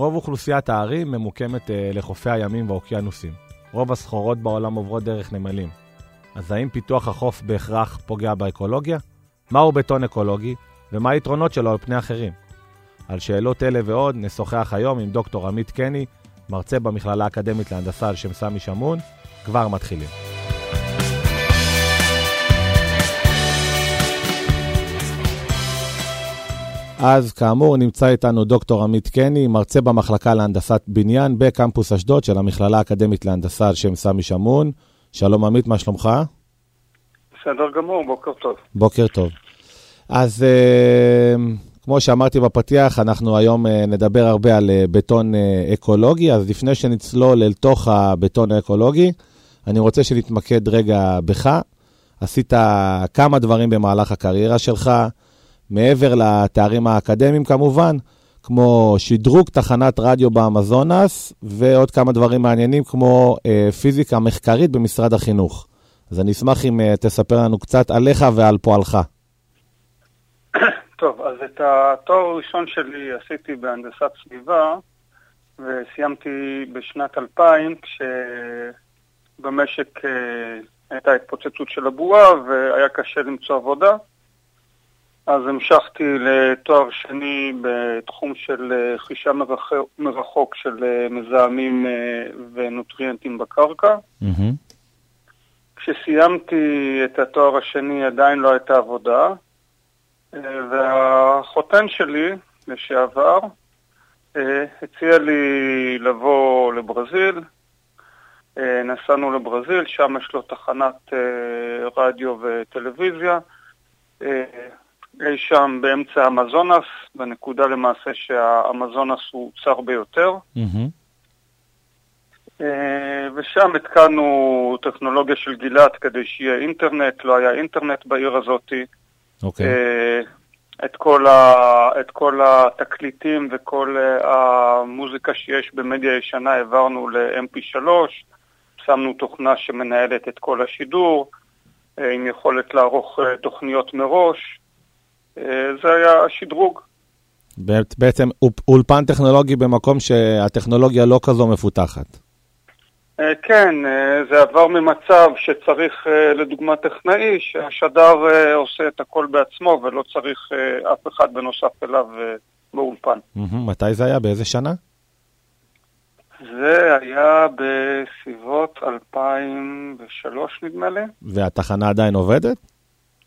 רוב אוכלוסיית הערים ממוקמת אה, לחופי הימים והאוקיינוסים. רוב הסחורות בעולם עוברות דרך נמלים. אז האם פיתוח החוף בהכרח פוגע באקולוגיה? מהו בטון אקולוגי, ומה היתרונות שלו על פני אחרים? על שאלות אלה ועוד נשוחח היום עם דוקטור עמית קני, מרצה במכללה האקדמית להנדסה על שם סמי שמון. כבר מתחילים. אז כאמור נמצא איתנו דוקטור עמית קני, מרצה במחלקה להנדסת בניין בקמפוס אשדוד של המכללה האקדמית להנדסה על שם סמי שמון. שלום עמית, מה שלומך? בסדר גמור, בוקר טוב. בוקר טוב. אז אה, כמו שאמרתי בפתיח, אנחנו היום אה, נדבר הרבה על אה, בטון אקולוגי, אז לפני שנצלול אל תוך הבטון האקולוגי, אני רוצה שנתמקד רגע בך. עשית כמה דברים במהלך הקריירה שלך, מעבר לתארים האקדמיים כמובן, כמו שדרוג תחנת רדיו באמזונס, ועוד כמה דברים מעניינים כמו אה, פיזיקה מחקרית במשרד החינוך. אז אני אשמח אם אה, תספר לנו קצת עליך ועל פועלך. טוב, אז את התואר הראשון שלי עשיתי בהנדסת סביבה, וסיימתי בשנת 2000, כשבמשק אה, הייתה התפוצצות של הבועה והיה קשה למצוא עבודה. אז המשכתי לתואר שני בתחום של אה, חישה מרחוק של אה, מזהמים אה, ונוטריאנטים בקרקע. Mm-hmm. כשסיימתי את התואר השני עדיין לא הייתה עבודה, והחותן שלי לשעבר הציע לי לבוא לברזיל. נסענו לברזיל, שם יש לו תחנת רדיו וטלוויזיה. אי שם באמצע המזונס, בנקודה למעשה שהמזונס הוא צר ביותר. Mm-hmm. ושם התקנו טכנולוגיה של גילת כדי שיהיה אינטרנט, לא היה אינטרנט בעיר הזאתי. אוקיי. Okay. את כל, ה, את כל התקליטים וכל המוזיקה שיש במדיה ישנה העברנו ל-MP3, שמנו תוכנה שמנהלת את כל השידור, אה, עם יכולת לערוך אה, תוכניות מראש. אה, זה היה השדרוג. בעצם אולפן טכנולוגי במקום שהטכנולוגיה לא כזו מפותחת. אה, כן, אה, זה עבר ממצב שצריך, לדוגמה, טכנאי, שהשדר עושה את הכל בעצמו ולא צריך אף אחד בנוסף אליו באולפן. מתי זה היה? באיזה שנה? זה היה בסביבות 2003 נדמה לי. והתחנה עדיין עובדת?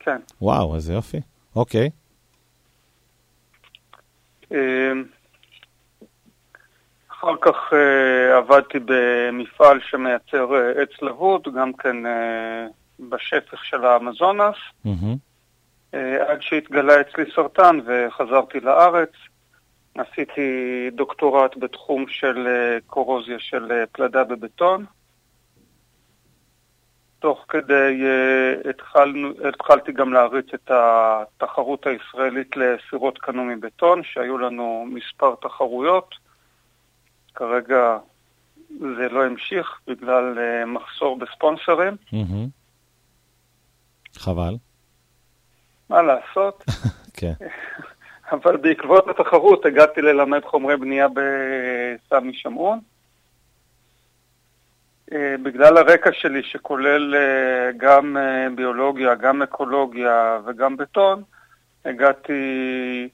כן. וואו, איזה יופי. אוקיי. אמ, אחר כך uh, עבדתי במפעל שמייצר uh, עץ לבוד, גם כן uh, בשפך של האמזונס, mm-hmm. uh, עד שהתגלה אצלי סרטן וחזרתי לארץ. עשיתי דוקטורט בתחום של uh, קורוזיה של uh, פלדה בבטון. תוך כדי uh, התחלנו, התחלתי גם להריץ את התחרות הישראלית לסירות קנו מבטון, שהיו לנו מספר תחרויות. כרגע זה לא המשיך בגלל uh, מחסור בספונסרים. Mm-hmm. חבל. מה לעשות? כן. אבל בעקבות התחרות הגעתי ללמד חומרי בנייה בסמי שמעון. אה, בגלל הרקע שלי שכולל אה, גם אה, ביולוגיה, גם אקולוגיה וגם בטון, הגעתי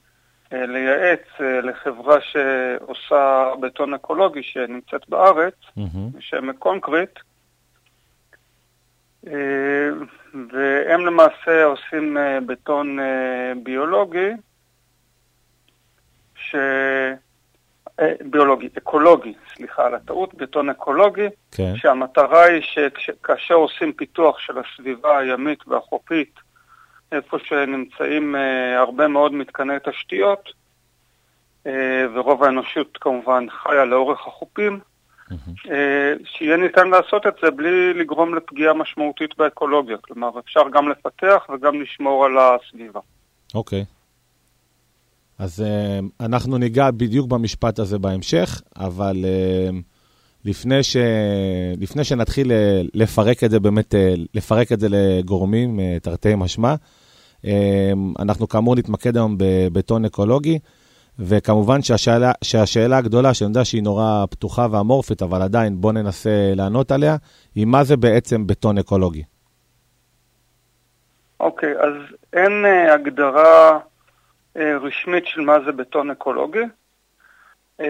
לייעץ לחברה שעושה בטון אקולוגי שנמצאת בארץ, mm-hmm. בשם קונקריט, והם למעשה עושים בטון ביולוגי, ש... אה, ביולוגי, אקולוגי, סליחה על הטעות, בטון אקולוגי, כן. שהמטרה היא שכאשר עושים פיתוח של הסביבה הימית והחופית, איפה שנמצאים אה, הרבה מאוד מתקני תשתיות, אה, ורוב האנושות כמובן חיה לאורך החופים, mm-hmm. אה, שיהיה ניתן לעשות את זה בלי לגרום לפגיעה משמעותית באקולוגיה. כלומר, אפשר גם לפתח וגם לשמור על הסביבה. אוקיי. Okay. אז uh, אנחנו ניגע בדיוק במשפט הזה בהמשך, אבל uh, לפני, ש... לפני שנתחיל uh, לפרק את זה באמת, לפרק את זה לגורמים, תרתי משמע, אנחנו כאמור נתמקד היום בבטון אקולוגי, וכמובן שהשאלה, שהשאלה הגדולה, שאני יודע שהיא נורא פתוחה ואמורפית, אבל עדיין בואו ננסה לענות עליה, היא מה זה בעצם בטון אקולוגי. אוקיי, okay, אז אין הגדרה רשמית של מה זה בטון אקולוגי. Uh,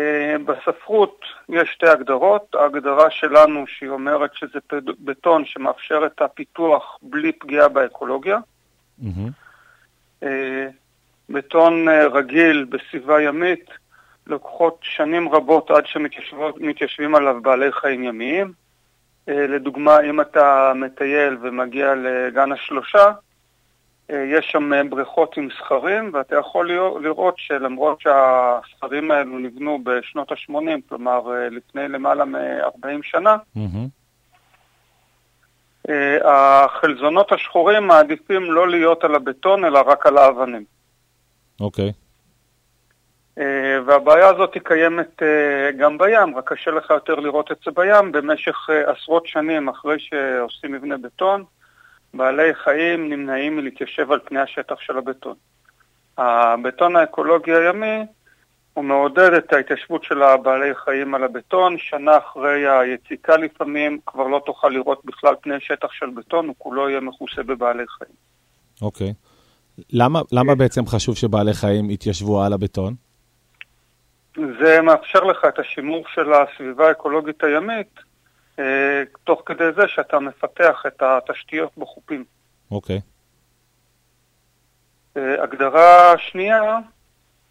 בספרות יש שתי הגדרות, ההגדרה שלנו שהיא אומרת שזה בטון שמאפשר את הפיתוח בלי פגיעה באקולוגיה. Mm-hmm. Uh, בטון רגיל בסביבה ימית לוקחות שנים רבות עד שמתיישבים עליו בעלי חיים ימיים. לדוגמה, אם אתה מטייל ומגיע לגן השלושה, אה, יש שם אה, בריכות עם סכרים, ואתה יכול לראות שלמרות שהסכרים האלו נבנו בשנות ה-80, כלומר אה, לפני למעלה מ-40 שנה, mm-hmm. החלזונות השחורים מעדיפים לא להיות על הבטון, אלא רק על האבנים. אוקיי. Okay. והבעיה הזאת היא קיימת גם בים, רק קשה לך יותר לראות את זה בים במשך עשרות שנים אחרי שעושים מבנה בטון. בעלי חיים נמנעים מלהתיישב על פני השטח של הבטון. הבטון האקולוגי הימי הוא מעודד את ההתיישבות של הבעלי חיים על הבטון, שנה אחרי היציקה לפעמים כבר לא תוכל לראות בכלל פני שטח של בטון, הוא כולו יהיה מכוסה בבעלי חיים. אוקיי. Okay. למה, למה בעצם חשוב שבעלי חיים יתיישבו על הבטון? זה מאפשר לך את השימור של הסביבה האקולוגית הימית, אה, תוך כדי זה שאתה מפתח את התשתיות בחופים. אוקיי. אה, הגדרה שנייה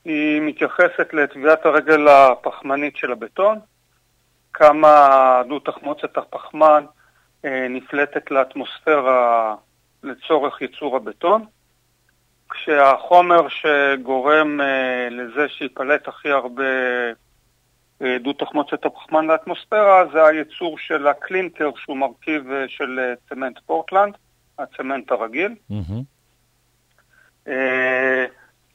היא מתייחסת לטביעת הרגל הפחמנית של הבטון, כמה דו-תחמוצת הפחמן אה, נפלטת לאטמוספירה לצורך ייצור הבטון, כשהחומר שגורם לזה שיפלט הכי הרבה דו תחמוצת הפחמן לאטמוספירה זה הייצור של הקלינקר שהוא מרכיב אה, של אה, צמנט פורטלנד, הצמנט הרגיל. Mm-hmm.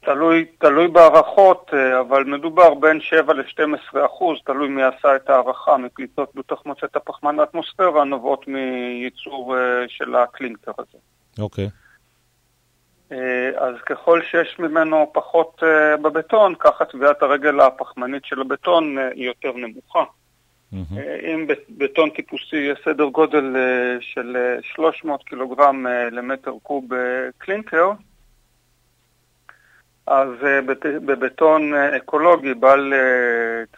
תלוי, תלוי בהערכות, אבל מדובר בין 7 ל-12 אחוז, תלוי מי עשה את ההערכה מפליטות דו תחמוצת הפחמן לאטמוספירה, נובעות מייצור של הקלינקר הזה. אוקיי. Okay. אה, אז ככל שיש ממנו פחות אה, בבטון, ככה טביעת הרגל הפחמנית של הבטון אה, היא יותר נמוכה. Mm-hmm. אם בטון טיפוסי יש סדר גודל של 300 קילוגרם למטר קוב קלינקר, אז בבטון אקולוגי בעל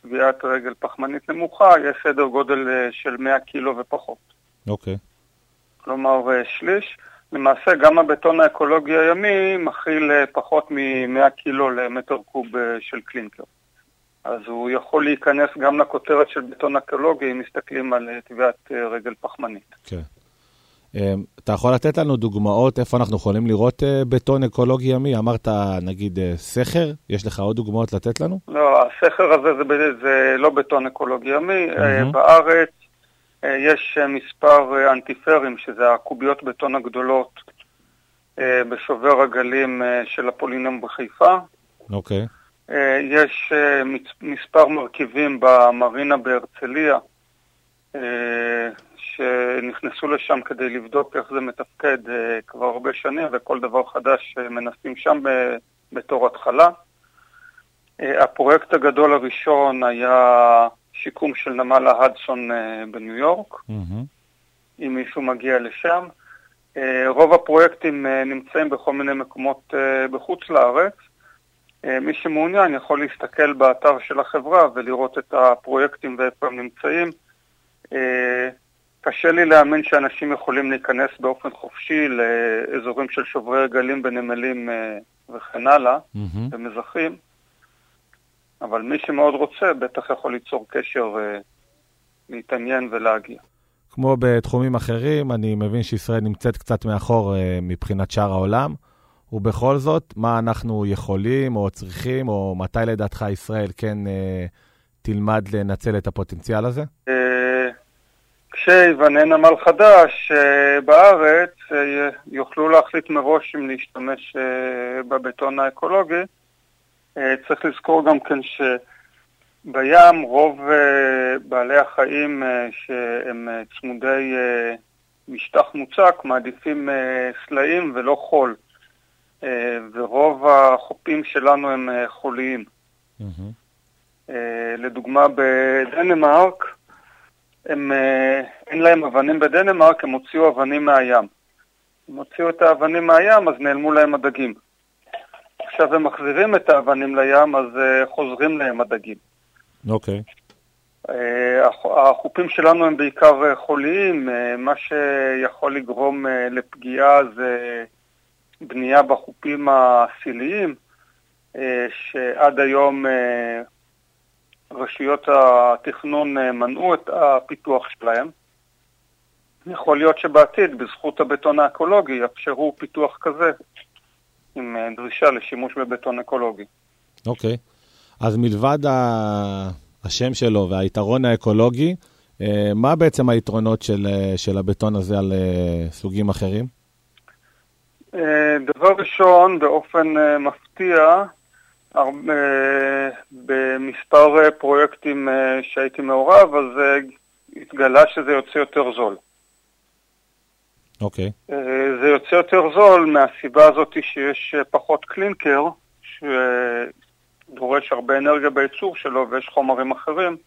טביעת רגל פחמנית נמוכה יש סדר גודל של 100 קילו ופחות. אוקיי. Okay. כלומר שליש. למעשה גם הבטון האקולוגי הימי מכיל אה, פחות מ-100 קילו למטר קוב אה, של קלינקר. אז הוא יכול להיכנס גם לכותרת של בטון אקולוגי אם מסתכלים על אה, טביעת רגל פחמנית. כן. אתה יכול לתת לנו דוגמאות איפה אנחנו יכולים לראות בטון אקולוגי ימי? אמרת נגיד סכר, יש לך עוד דוגמאות לתת לנו? לא, הסכר הזה זה, זה לא בטון אקולוגי ימי. Mm-hmm. בארץ יש אה, מספר אה, אנטיפרים, שזה הקוביות בטון הגדולות בשובר הגלים של הפולינום בחיפה. אוקיי. Okay. יש מספר מרכיבים במרינה בהרצליה, שנכנסו לשם כדי לבדוק איך זה מתפקד כבר הרבה שנים, וכל דבר חדש מנסים שם בתור התחלה. הפרויקט הגדול הראשון היה שיקום של נמל ההדסון אה, בניו יורק, mm-hmm. אם מישהו מגיע לשם. אה, רוב הפרויקטים אה, נמצאים בכל מיני מקומות בחוץ לארץ. מי שמעוניין יכול להסתכל באתר של החברה ולראות את הפרויקטים ואיפה הם נמצאים. קשה לי להאמין שאנשים יכולים להיכנס באופן חופשי לאזורים של שוברי רגלים בנמלים וכן הלאה, mm-hmm. במזחים. אבל מי שמאוד רוצה בטח יכול ליצור קשר ולהתעניין אה, ולהגיע. כמו בתחומים אחרים, אני מבין שישראל נמצאת קצת מאחור אה, מבחינת שאר העולם, ובכל זאת, מה אנחנו יכולים או צריכים, או מתי לדעתך ישראל כן אה, תלמד לנצל את הפוטנציאל הזה? כשיבנה נמל חדש בארץ, יוכלו להחליט מראש אם להשתמש בבטון האקולוגי. אה, צריך לזכור גם כן שבים רוב אה, בעלי החיים אה, שהם צמודי משטח מוצק מעדיפים סלעים ולא חול, ורוב החופים שלנו הם חוליים. Mm-hmm. לדוגמה, בדנמרק, הם, אין להם אבנים בדנמרק, הם הוציאו אבנים מהים. הם הוציאו את האבנים מהים, אז נעלמו להם הדגים. עכשיו הם מחזירים את האבנים לים, אז חוזרים להם הדגים. אוקיי. Okay. החופים שלנו הם בעיקר חוליים, מה שיכול לגרום לפגיעה זה בנייה בחופים הסיליים, שעד היום רשויות התכנון מנעו את הפיתוח שלהם. יכול להיות שבעתיד, בזכות הבטון האקולוגי, יאפשרו פיתוח כזה, עם דרישה לשימוש בבטון אקולוגי. אוקיי. Okay. אז מלבד ה... השם שלו והיתרון האקולוגי, אה, מה בעצם היתרונות של, אה, של הבטון הזה על אה, סוגים אחרים? דבר ראשון, באופן מפתיע, במספר פרויקטים שהייתי מעורב, אז התגלה שזה יוצא יותר זול. אוקיי. Okay. זה יוצא יותר זול מהסיבה הזאת שיש פחות קלינקר, דורש הרבה אנרגיה בייצור שלו, ויש חומרים אחרים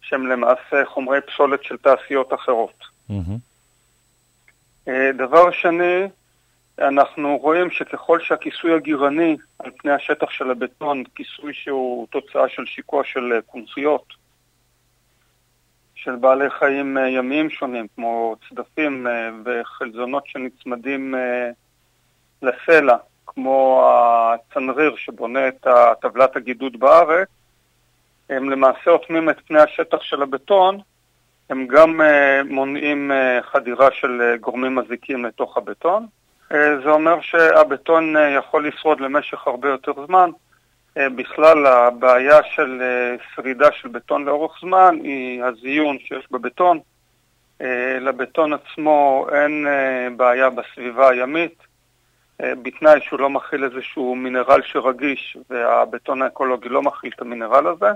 שהם למעשה חומרי פסולת של תעשיות אחרות. Mm-hmm. דבר שני, אנחנו רואים שככל שהכיסוי הגירני על פני השטח של הבטון, כיסוי שהוא תוצאה של שיקוע של קונציות, של בעלי חיים אה, ימיים שונים, כמו צדפים אה, וחלזונות שנצמדים לסלע, כמו הצנריר שבונה את טבלת הגידוד בארץ, הם למעשה אוטמים את פני השטח של הבטון, הם גם מונעים חדירה של גורמים מזיקים לתוך הבטון. זה אומר שהבטון יכול לשרוד למשך הרבה יותר זמן. Uh, בכלל, הבעיה של uh, שרידה של בטון לאורך זמן היא הזיון שיש בבטון. Uh, לבטון עצמו אין בעיה בסביבה הימית. אה, בתנאי שהוא לא מכיל איזשהו מינרל שרגיש והבטון האקולוגי לא מכיל את המינרל הזה.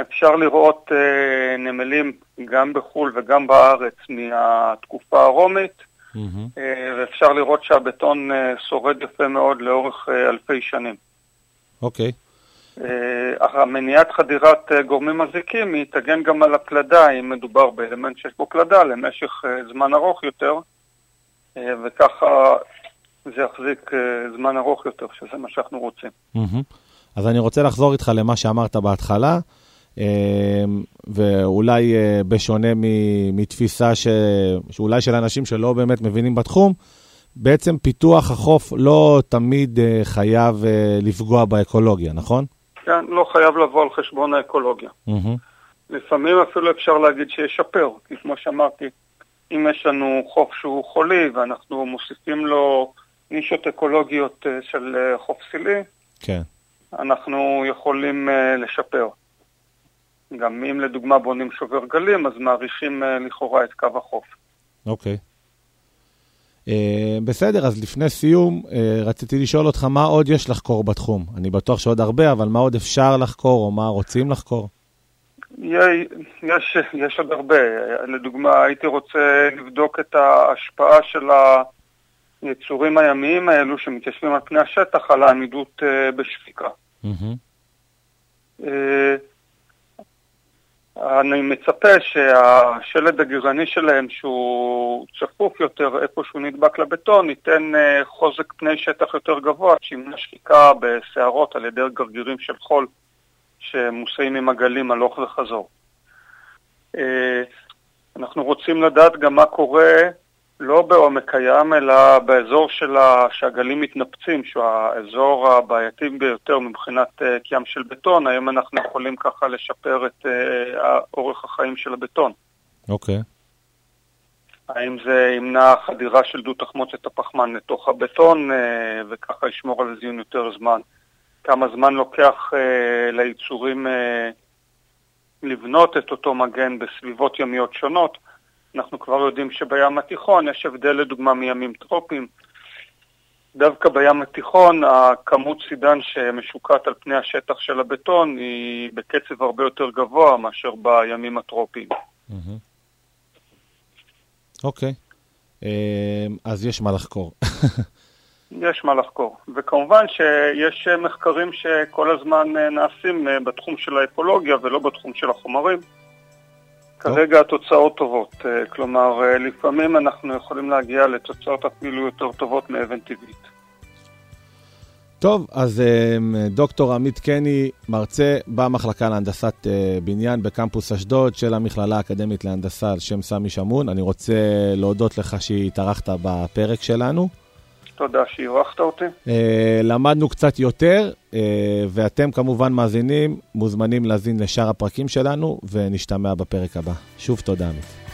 אפשר לראות אה, נמלים גם בחו"ל וגם בארץ מהתקופה הרומית, mm-hmm. אה, ואפשר לראות שהבטון אה, שורד יפה מאוד לאורך אה, אלפי שנים. אוקיי. Okay. אה, מניעת חדירת אה, גורמים מזיקים היא תגן גם על הפלדה, אם מדובר באלמנט שיש בו פלדה, למשך אה, זמן ארוך יותר, וככה זה יחזיק זמן ארוך יותר, שזה מה שאנחנו רוצים. Mm-hmm. אז אני רוצה לחזור איתך למה שאמרת בהתחלה, ואולי בשונה מתפיסה ש... שאולי של אנשים שלא באמת מבינים בתחום, בעצם פיתוח החוף לא תמיד uh, חייב uh, לפגוע באקולוגיה, נכון? כן, לא חייב לבוא על חשבון האקולוגיה. Mm-hmm. לפעמים אפילו אפשר להגיד שישפר, כי כמו שאמרתי, אם יש לנו חוף שהוא חולי ואנחנו מוסיפים לו נישות אקולוגיות אה, של אה, חוף סילי, כן. אנחנו יכולים אה, לשפר. גם אם לדוגמה בונים שובר גלים, אז מעריכים לכאורה את קו החוף. אוקיי. Uh, בסדר, אז לפני סיום, uh, רציתי לשאול אותך מה עוד יש לחקור בתחום. אני בטוח שעוד הרבה, אבל מה עוד אפשר לחקור, או מה רוצים לחקור? יש, יש עוד הרבה. לדוגמה, הייתי רוצה לבדוק את ההשפעה של. היצורים הימיים האלו שמתיישבים על פני השטח על העמידות uh, בשפיקה. Mm-hmm. אני מצפה שהשלד הגרעני שלהם, שהוא צפוף יותר איפה שהוא נדבק לבטון, ייתן uh, חוזק פני שטח יותר גבוה, שימנע שחיקה בסערות על ידי גרגירים של חול שמוסעים עם עגלים הלוך וחזור. Uh, אנחנו רוצים לדעת גם מה קורה לא בעומק הים, אלא באזור של ה... שהגלים מתנפצים, שהוא האזור הבעייתי ביותר מבחינת uh, קים של בטון, האם אנחנו יכולים ככה לשפר את uh, אורך החיים של הבטון. אוקיי. Okay. האם זה ימנע חדירה של דו-תחמוצת הפחמן לתוך הבטון, uh, וככה ישמור על זיון יותר זמן. כמה זמן לוקח uh, ליצורים uh, לבנות את אותו מגן בסביבות ימיות שונות. אנחנו כבר יודעים שבים התיכון יש הבדל לדוגמה מימים טרופיים. דווקא בים התיכון הכמות סידן שמשוקעת על פני השטח של הבטון היא בקצב הרבה יותר גבוה מאשר בימים הטרופיים. אוקיי, אמ, אז יש מה לחקור. יש מה לחקור. וכמובן שיש מחקרים שכל הזמן נעשים בתחום של האקולוגיה ולא בתחום של החומרים. כרגע התוצאות טובות, כלומר לפעמים אנחנו יכולים להגיע לתוצאות אפילו יותר טובות מאבן טבעית. טוב, אז אמ, דוקטור עמית קני, מרצה במחלקה להנדסת אה, בניין בקמפוס אשדוד של המכללה האקדמית להנדסה על שם סמי שמון. אני רוצה להודות לך שהתארחת בפרק שלנו. תודה שאירחת אותי. אה, למדנו קצת יותר, אה, ואתם כמובן מאזינים, מוזמנים להאזין לשאר הפרקים שלנו, ונשתמע בפרק הבא. שוב תודה, עמית.